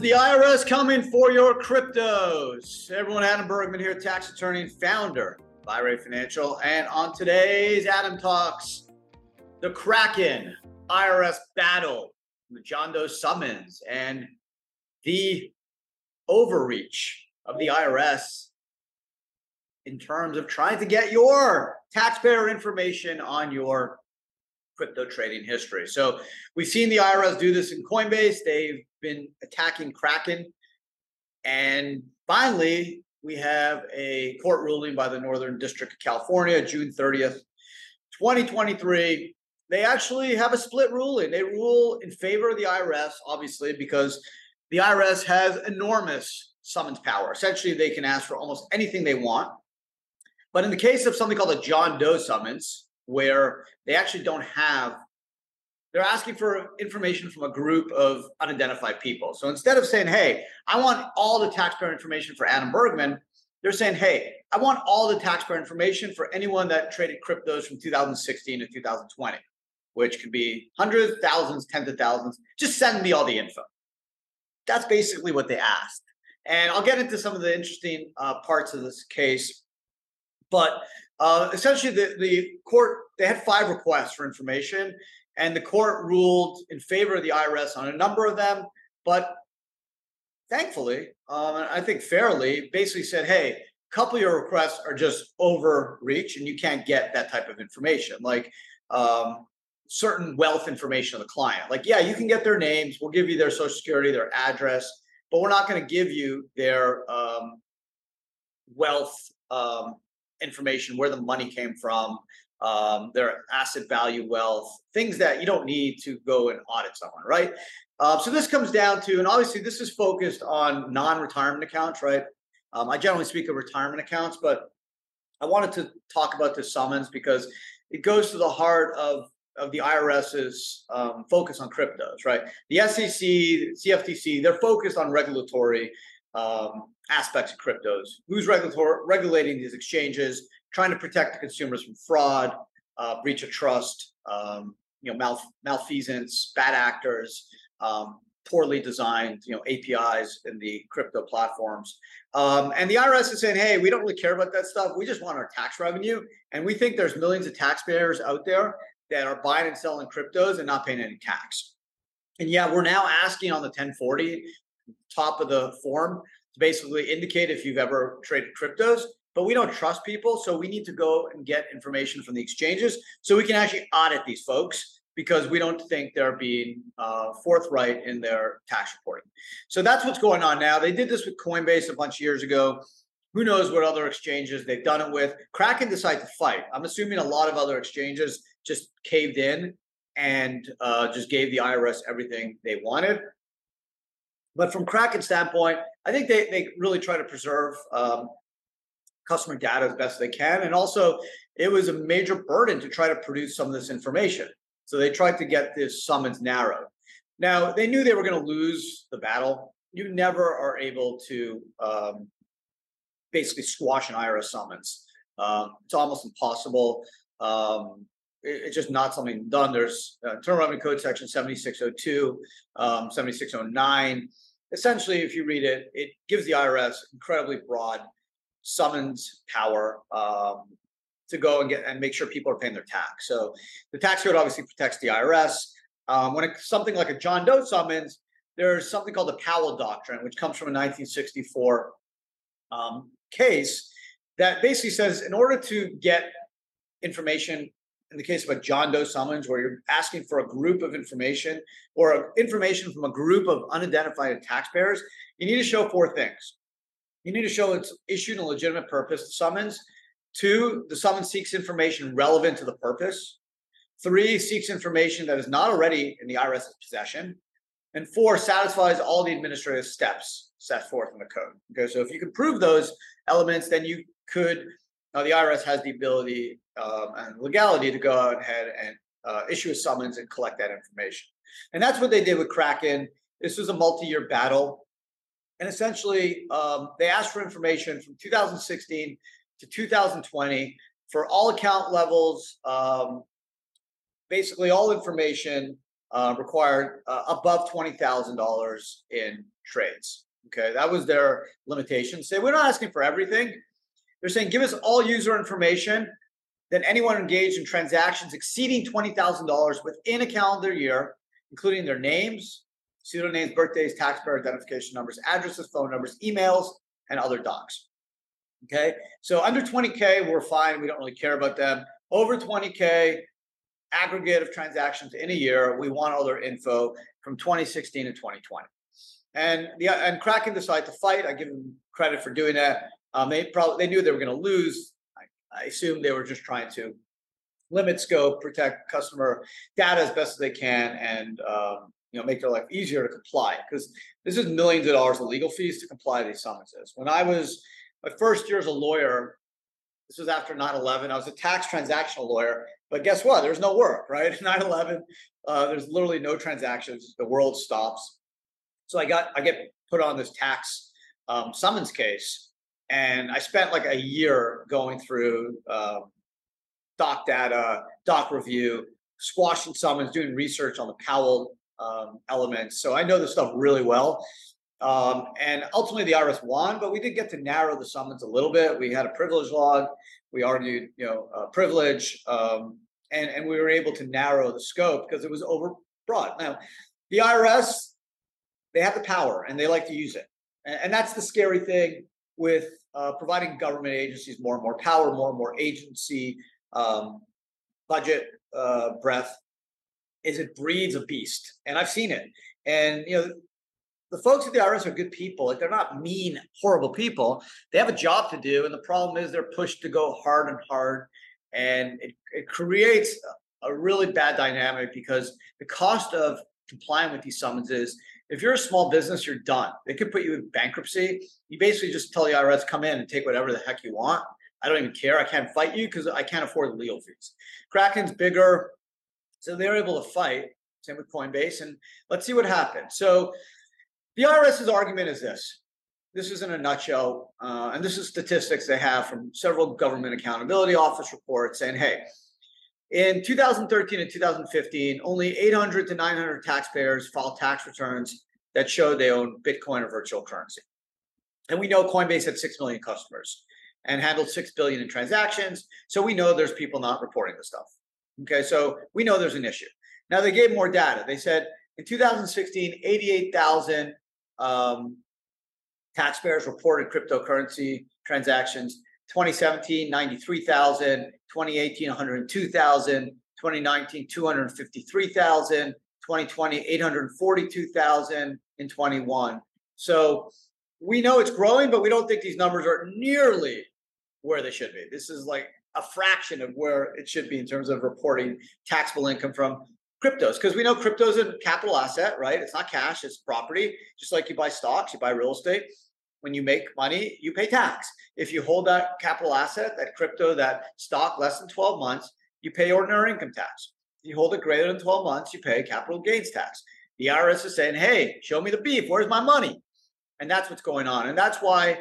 The IRS coming for your cryptos? Everyone, Adam Bergman here, tax attorney and founder of IRA Financial. And on today's Adam Talks, the Kraken IRS battle, the John Doe summons, and the overreach of the IRS in terms of trying to get your taxpayer information on your crypto trading history. So we've seen the IRS do this in Coinbase. They've been attacking Kraken. And finally, we have a court ruling by the Northern District of California, June 30th, 2023. They actually have a split ruling. They rule in favor of the IRS, obviously, because the IRS has enormous summons power. Essentially, they can ask for almost anything they want. But in the case of something called a John Doe summons, where they actually don't have they're asking for information from a group of unidentified people. So instead of saying, hey, I want all the taxpayer information for Adam Bergman, they're saying, hey, I want all the taxpayer information for anyone that traded cryptos from 2016 to 2020, which could be hundreds, thousands, tens of thousands. Just send me all the info. That's basically what they asked. And I'll get into some of the interesting uh, parts of this case. But uh, essentially, the, the court they had five requests for information, and the court ruled in favor of the IRS on a number of them. But thankfully, um, I think fairly, basically said, "Hey, a couple of your requests are just overreach, and you can't get that type of information, like." Um, certain wealth information of the client. Like, yeah, you can get their names. We'll give you their social security, their address, but we're not going to give you their um, wealth um, information, where the money came from, um, their asset value, wealth, things that you don't need to go and audit someone, right? Uh, so this comes down to, and obviously this is focused on non-retirement accounts, right? Um, I generally speak of retirement accounts, but I wanted to talk about this summons because it goes to the heart of of the IRS's um, focus on cryptos, right? The SEC, CFTC, they're focused on regulatory um, aspects of cryptos. Who's regulator- regulating these exchanges? Trying to protect the consumers from fraud, uh, breach of trust, um, you know, mal- malfeasance, bad actors, um, poorly designed, you know, APIs in the crypto platforms. Um, and the IRS is saying, hey, we don't really care about that stuff. We just want our tax revenue. And we think there's millions of taxpayers out there that are buying and selling cryptos and not paying any tax. And yeah, we're now asking on the 1040 top of the form to basically indicate if you've ever traded cryptos. But we don't trust people, so we need to go and get information from the exchanges so we can actually audit these folks because we don't think they're being uh, forthright in their tax reporting. So that's what's going on now. They did this with Coinbase a bunch of years ago. Who knows what other exchanges they've done it with? Kraken decided to fight. I'm assuming a lot of other exchanges just caved in and uh, just gave the IRS everything they wanted. But from Kraken standpoint, I think they, they really try to preserve um, customer data as best they can. And also, it was a major burden to try to produce some of this information. So they tried to get this summons narrowed. Now, they knew they were going to lose the battle. You never are able to um, basically squash an IRS summons. Um, it's almost impossible. Um, it, it's just not something done. There's uh, Internal Revenue Code Section 7602, um, 7609. Essentially, if you read it, it gives the IRS incredibly broad summons power um, to go and get and make sure people are paying their tax. So the tax code obviously protects the IRS. Um, when something like a John Doe summons, there's something called the Powell Doctrine, which comes from a 1964 um, case that basically says in order to get information in the case of a John Doe summons, where you're asking for a group of information or information from a group of unidentified taxpayers, you need to show four things. You need to show it's issued a legitimate purpose, the summons. Two, the summons seeks information relevant to the purpose. Three, seeks information that is not already in the IRS's possession. And four, satisfies all the administrative steps set forth in the code. Okay, so if you can prove those elements, then you could, uh, the IRS has the ability um, and legality to go ahead and uh, issue a summons and collect that information. And that's what they did with Kraken. This was a multi-year battle. And essentially, um, they asked for information from 2016 to 2020 for all account levels, um, basically all information uh, required uh, above twenty thousand dollars in trades. Okay, that was their limitation. Say we're not asking for everything. They're saying give us all user information. Then anyone engaged in transactions exceeding twenty thousand dollars within a calendar year, including their names, pseudonames, birthdays, taxpayer identification numbers, addresses, phone numbers, emails, and other docs. Okay, so under 20K, we're fine. We don't really care about them. Over 20K, aggregate of transactions in a year, we want all their info from 2016 to 2020. And the and Kraken decided to fight. I give them credit for doing that. Um, they probably they knew they were going to lose. I, I assume they were just trying to limit scope, protect customer data as best as they can, and um, you know make their life easier to comply because this is millions of dollars of legal fees to comply to these summonses. When I was my first year as a lawyer, this was after 9-11. I was a tax transactional lawyer, but guess what? There's no work, right? 9-11, uh, there's literally no transactions. The world stops. So I got I get put on this tax um, summons case, and I spent like a year going through um, doc data, doc review, squashing summons, doing research on the Powell um, elements. So I know this stuff really well. Um, and ultimately, the IRS won, but we did get to narrow the summons a little bit. We had a privilege log. We argued, you know, uh, privilege, um, and and we were able to narrow the scope because it was overbroad. Now, the IRS, they have the power and they like to use it, and, and that's the scary thing with uh, providing government agencies more and more power, more and more agency um, budget uh, breadth. Is it breeds a beast, and I've seen it. And you know, the folks at the IRS are good people. Like they're not mean, horrible people. They have a job to do, and the problem is they're pushed to go hard and hard, and it, it creates a really bad dynamic because the cost of complying with these summonses. If you're a small business, you're done. They could put you in bankruptcy. You basically just tell the IRS, come in and take whatever the heck you want. I don't even care. I can't fight you because I can't afford the legal fees. Kraken's bigger, so they're able to fight. Same with Coinbase, and let's see what happens. So the IRS's argument is this this is in a nutshell, uh, and this is statistics they have from several government accountability office reports saying, hey, in 2013 and 2015, only 800 to 900 taxpayers filed tax returns that showed they own Bitcoin or virtual currency. And we know Coinbase had 6 million customers and handled 6 billion in transactions. So we know there's people not reporting the stuff. Okay, so we know there's an issue. Now they gave more data. They said in 2016, 88,000 um, taxpayers reported cryptocurrency transactions. 2017, 93,000. 2018, 102,000. 2019, 253,000. 2020, 842,000 in 21. So we know it's growing, but we don't think these numbers are nearly where they should be. This is like a fraction of where it should be in terms of reporting taxable income from cryptos because we know crypto is a capital asset, right? It's not cash, it's property. Just like you buy stocks, you buy real estate. When you make money, you pay tax. If you hold that capital asset, that crypto, that stock less than 12 months, you pay ordinary income tax. If you hold it greater than 12 months, you pay capital gains tax. The IRS is saying, hey, show me the beef. Where's my money? And that's what's going on. And that's why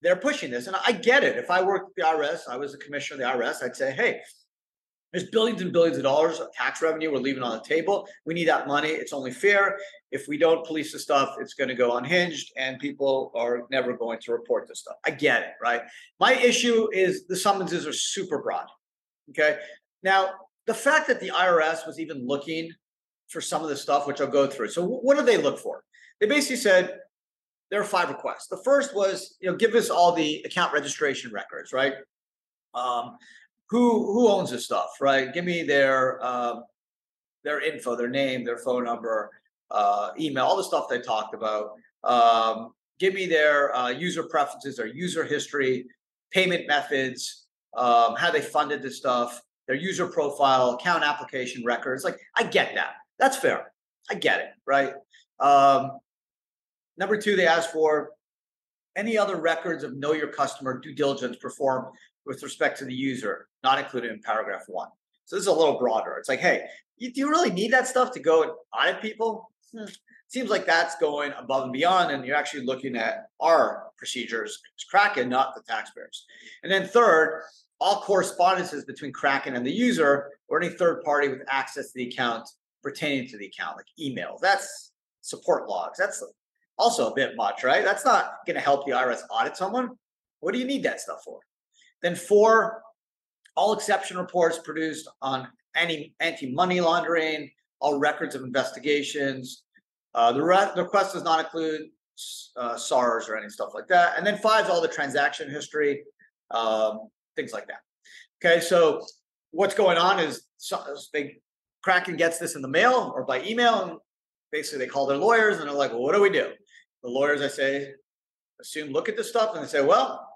they're pushing this. And I get it. If I worked the IRS, I was the commissioner of the IRS, I'd say, hey, there's billions and billions of dollars of tax revenue we're leaving on the table. We need that money. It's only fair. If we don't police the stuff, it's going to go unhinged and people are never going to report this stuff. I get it, right? My issue is the summonses are super broad. Okay. Now, the fact that the IRS was even looking for some of this stuff, which I'll go through. So, what do they look for? They basically said there are five requests. The first was, you know, give us all the account registration records, right? Um, who who owns this stuff, right? Give me their um, their info, their name, their phone number, uh, email, all the stuff they talked about. Um, give me their uh, user preferences, their user history, payment methods, um, how they funded this stuff, their user profile, account application records. Like, I get that. That's fair. I get it, right? Um, number two, they asked for any other records of know your customer due diligence performed with respect to the user, not included in paragraph one. So this is a little broader. It's like, hey, you, do you really need that stuff to go and audit people? Hmm. Seems like that's going above and beyond, and you're actually looking at our procedures Kraken, not the taxpayers. And then third, all correspondences between Kraken and the user or any third party with access to the account pertaining to the account, like emails. That's support logs. That's also a bit much, right? That's not going to help the IRS audit someone. What do you need that stuff for? Then four, all exception reports produced on any anti-money laundering, all records of investigations. Uh, the, re- the request does not include uh, SARS or any stuff like that. And then five is all the transaction history, um, things like that. Okay, so what's going on is they Kraken gets this in the mail or by email, and basically they call their lawyers and they're like, "Well, what do we do?" The lawyers, I say, assume look at this stuff and they say, "Well,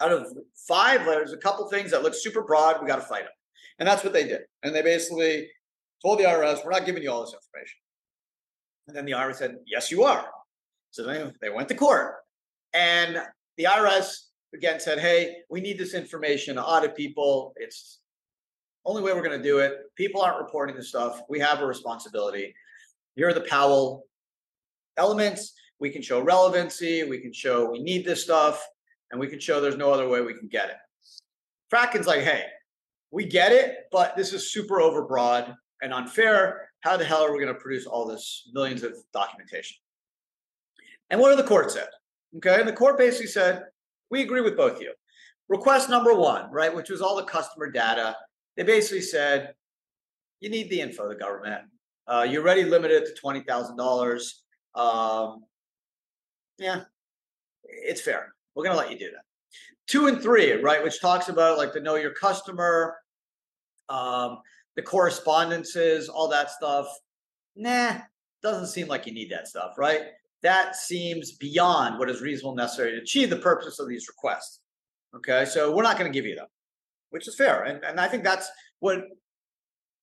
out of five, there's a couple things that look super broad. We got to fight them," and that's what they did. And they basically told the IRS, "We're not giving you all this information." And then the IRS said, "Yes, you are." So they, they went to court, and the IRS again said, "Hey, we need this information to audit people. It's only way we're going to do it. People aren't reporting this stuff. We have a responsibility. Here are the Powell elements. We can show relevancy. We can show we need this stuff, and we can show there's no other way we can get it. Kraken's like, hey, we get it, but this is super overbroad and unfair. How the hell are we going to produce all this millions of documentation? And what did the court said? Okay, and the court basically said, we agree with both of you. Request number one, right, which was all the customer data they basically said, you need the info, the government. Uh, you're already limited to twenty thousand um, dollars. Yeah, it's fair. We're gonna let you do that. Two and three, right, which talks about like the know your customer, um, the correspondences, all that stuff. Nah, doesn't seem like you need that stuff, right? That seems beyond what is reasonable necessary to achieve the purpose of these requests. Okay, so we're not going to give you them which is fair. And, and I think that's what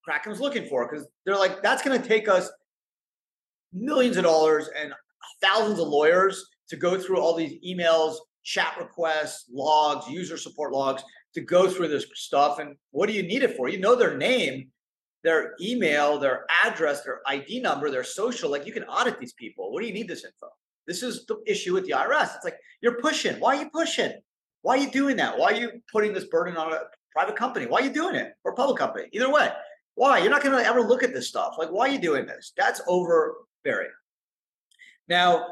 Kraken was looking for because they're like, that's going to take us millions of dollars and thousands of lawyers to go through all these emails, chat requests, logs, user support logs to go through this stuff. And what do you need it for? You know their name, their email, their address, their ID number, their social. Like you can audit these people. What do you need this info? This is the issue with the IRS. It's like you're pushing. Why are you pushing? Why are you doing that? Why are you putting this burden on a private company? Why are you doing it? Or public company? Either way. Why? You're not going to ever look at this stuff. Like, why are you doing this? That's overbearing. Now,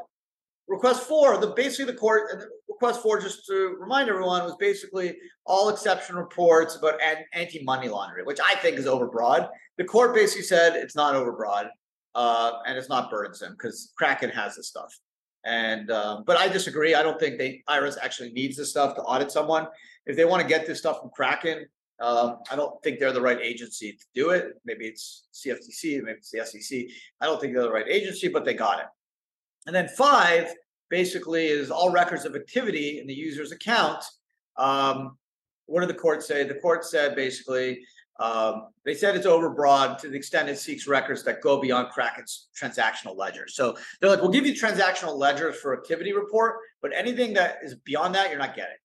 request four, the basically the court and request four, just to remind everyone, was basically all exception reports about anti-money laundering, which I think is overbroad. The court basically said it's not overbroad uh, and it's not burdensome because Kraken has this stuff. And um, but I disagree. I don't think they IRS actually needs this stuff to audit someone. If they want to get this stuff from Kraken, um, I don't think they're the right agency to do it. Maybe it's CFTC, maybe it's the SEC. I don't think they're the right agency, but they got it. And then five basically is all records of activity in the user's account. Um, what did the court say? The court said basically um, they said it's overbroad to the extent it seeks records that go beyond Kraken's transactional ledger. So they're like, we'll give you transactional ledgers for activity report, but anything that is beyond that, you're not getting.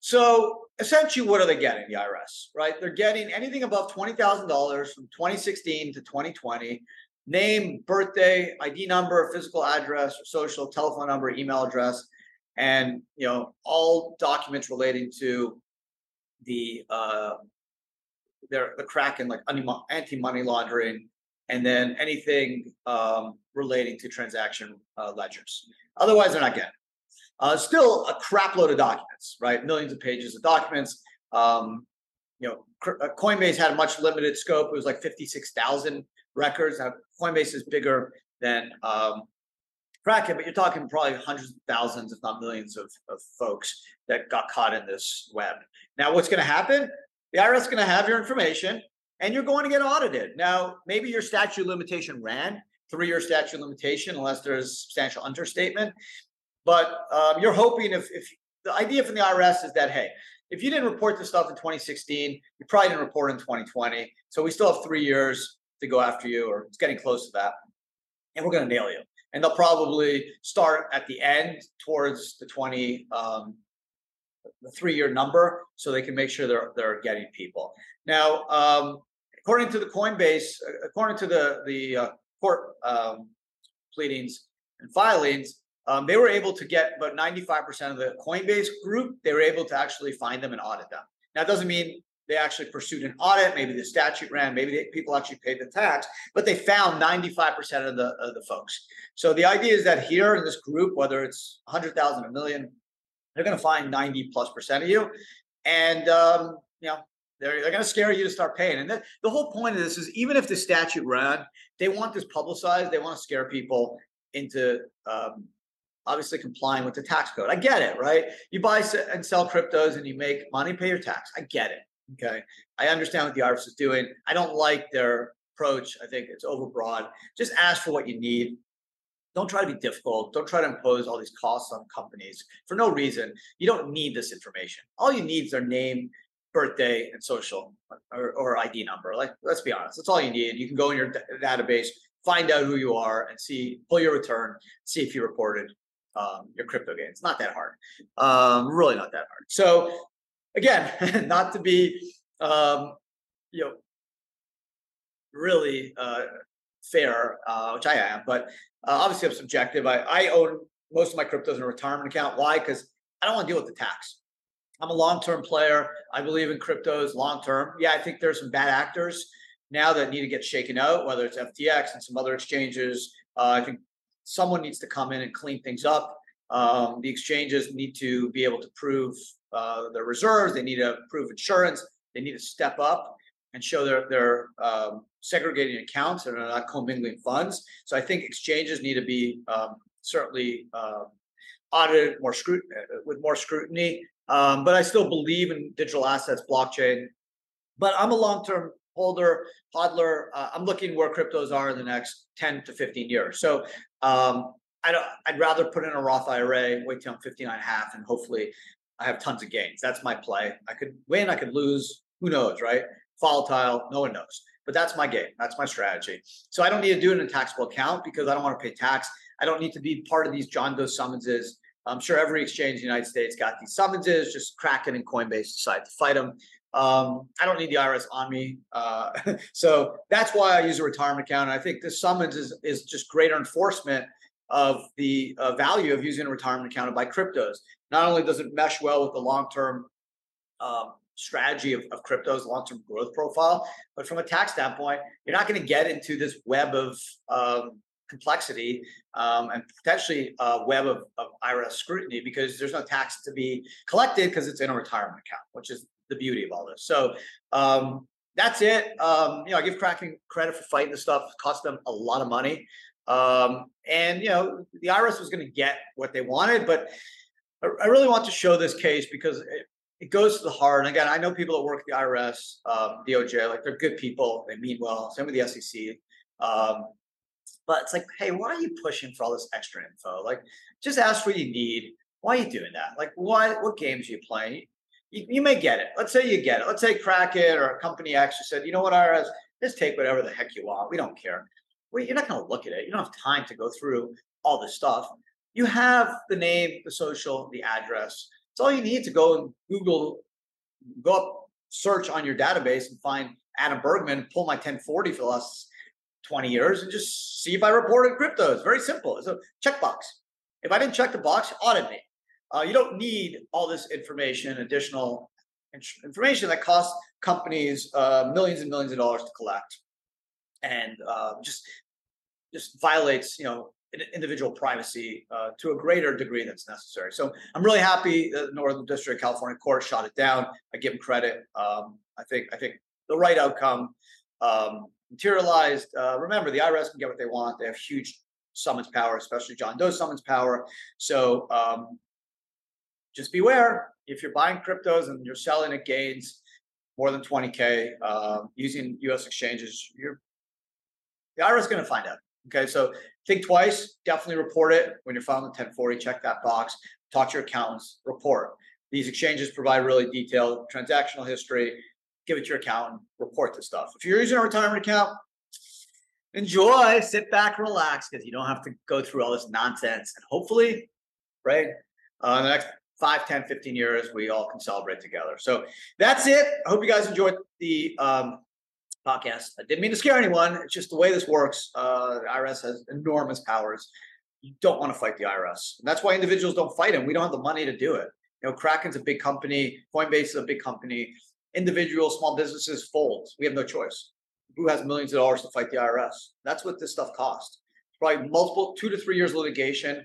So essentially, what are they getting? The IRS, right? They're getting anything above twenty thousand dollars from 2016 to 2020. Name, birthday, ID number, physical address, social, telephone number, email address, and you know all documents relating to the uh, their the Kraken like anti money laundering, and then anything um, relating to transaction uh, ledgers. Otherwise, they're not getting. Uh, still a crap load of documents, right? Millions of pages of documents. Um, you know, uh, Coinbase had a much limited scope. It was like 56,000 records. Now, Coinbase is bigger than um, Kraken, but you're talking probably hundreds of thousands, if not millions of, of folks that got caught in this web. Now, what's going to happen? The IRS is going to have your information and you're going to get audited. Now, maybe your statute limitation ran, three year statute limitation, unless there's substantial understatement. But um, you're hoping if, if the idea from the IRS is that, hey, if you didn't report this stuff in 2016, you probably didn't report in 2020. So we still have three years to go after you, or it's getting close to that. And we're going to nail you. And they'll probably start at the end towards the 20, um, the three-year number, so they can make sure they're they're getting people. Now, um, according to the Coinbase, according to the the uh, court um, pleadings and filings, um, they were able to get about 95% of the Coinbase group. They were able to actually find them and audit them. Now, it doesn't mean they actually pursued an audit. Maybe the statute ran. Maybe they, people actually paid the tax, but they found 95% of the of the folks. So the idea is that here in this group, whether it's 100,000, a million, they're going to find 90 plus percent of you, and um, you know they're, they're going to scare you to start paying. And the, the whole point of this is even if the statute ran, they want this publicized. They want to scare people into um, obviously complying with the tax code. I get it, right? You buy and sell cryptos and you make money, pay your tax. I get it. Okay. I understand what the IRS is doing. I don't like their approach. I think it's overbroad. Just ask for what you need. Don't try to be difficult. Don't try to impose all these costs on companies for no reason. You don't need this information. All you need is their name, birthday, and social or, or ID number. Like, let's be honest, that's all you need. You can go in your d- database, find out who you are, and see, pull your return, see if you reported um, your crypto gains. Not that hard. Um, really not that hard. So again, not to be, um, you know, really uh, fair, uh, which I am, but uh, obviously I'm subjective. I, I own most of my cryptos in a retirement account. Why? Because I don't want to deal with the tax. I'm a long-term player. I believe in cryptos long-term. Yeah, I think there's some bad actors now that need to get shaken out, whether it's FTX and some other exchanges. Uh, I think someone needs to come in and clean things up. Um, the exchanges need to be able to prove uh, their reserves. They need to prove insurance. They need to step up and show their their um, segregating accounts and are not commingling funds. So I think exchanges need to be um, certainly uh, audited more scrut- uh, with more scrutiny. Um, but I still believe in digital assets, blockchain. But I'm a long term holder, hodler. Uh, I'm looking where cryptos are in the next 10 to 15 years. So um, I don't, I'd rather put in a Roth IRA, wait till I'm 59 and a half, and hopefully I have tons of gains. That's my play. I could win, I could lose. Who knows, right? Volatile, no one knows. But that's my game. That's my strategy. So I don't need to do it in a taxable account because I don't want to pay tax. I don't need to be part of these John Doe summonses. I'm sure every exchange in the United States got these summonses. Just Kraken and Coinbase decide to fight them. Um, I don't need the IRS on me. Uh, so that's why I use a retirement account. And I think this summons is, is just greater enforcement of the uh, value of using a retirement account to buy cryptos. Not only does it mesh well with the long term um, strategy of, of cryptos, long term growth profile, but from a tax standpoint, you're not going to get into this web of um, complexity um, and potentially a web of, of IRS scrutiny because there's no tax to be collected because it's in a retirement account, which is the beauty of all this. So um, that's it. Um, you know, I give Kraken credit for fighting this stuff. It cost them a lot of money. Um, and you know, the IRS was going to get what they wanted, but I, I, really want to show this case because it, it, goes to the heart. And again, I know people that work at the IRS, um, DOJ, like they're good people. They mean well. Same with the SEC. Um, but it's like, hey, why are you pushing for all this extra info? Like, just ask what you need. Why are you doing that? Like, why? What games are you playing? You, you may get it. Let's say you get it. Let's say Kraken or a company actually said, you know what, IRS, just take whatever the heck you want. We don't care well, you're not going to look at it. You don't have time to go through all this stuff. You have the name, the social, the address. It's all you need to go and Google, go up, search on your database and find Adam Bergman, pull my 1040 for the last 20 years and just see if I reported crypto. It's very simple. It's a checkbox. If I didn't check the box, audit me. Uh, you don't need all this information, additional information that costs companies uh, millions and millions of dollars to collect and uh, just just violates you know individual privacy uh, to a greater degree that's necessary. So I'm really happy that the Northern District of California Court shot it down. I give them credit. Um, I think I think the right outcome um, materialized. Uh, remember, the IRS can get what they want. They have huge summons power, especially John Doe summons power. So um, just beware if you're buying cryptos and you're selling at gains more than 20k uh, um, using U.S. exchanges, you're the IRS is going to find out. Okay, so think twice. Definitely report it when you're filing the 1040. Check that box. Talk to your accountants. Report. These exchanges provide really detailed transactional history. Give it to your accountant. Report the stuff. If you're using a retirement account, enjoy. Sit back, relax, because you don't have to go through all this nonsense. And hopefully, right, uh, in the next 5, 10, 15 years, we all can celebrate together. So that's it. I hope you guys enjoyed the um, podcast. I didn't mean to scare anyone. It's just the way this works. Uh, the IRS has enormous powers. You don't want to fight the IRS. And that's why individuals don't fight them. We don't have the money to do it. You know, Kraken's a big company. Coinbase is a big company. individual small businesses fold. We have no choice. Who has millions of dollars to fight the IRS? That's what this stuff costs. Probably multiple two to three years litigation.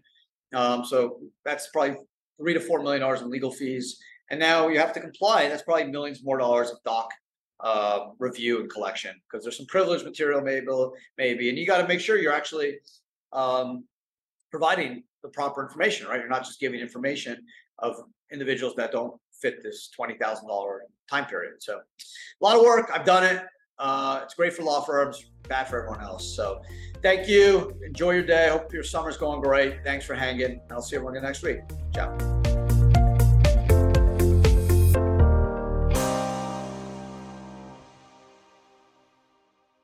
Um, so that's probably three to four million dollars in legal fees. And now you have to comply. That's probably millions more dollars of doc uh, review and collection because there's some privileged material maybe maybe and you got to make sure you're actually um, providing the proper information right? You're not just giving information of individuals that don't fit this $20000 time period so. A lot of work i've done it uh, it's great for law firms bad for everyone else so. Thank you enjoy your day hope your summer's going great thanks for hanging i'll see everyone again next week ciao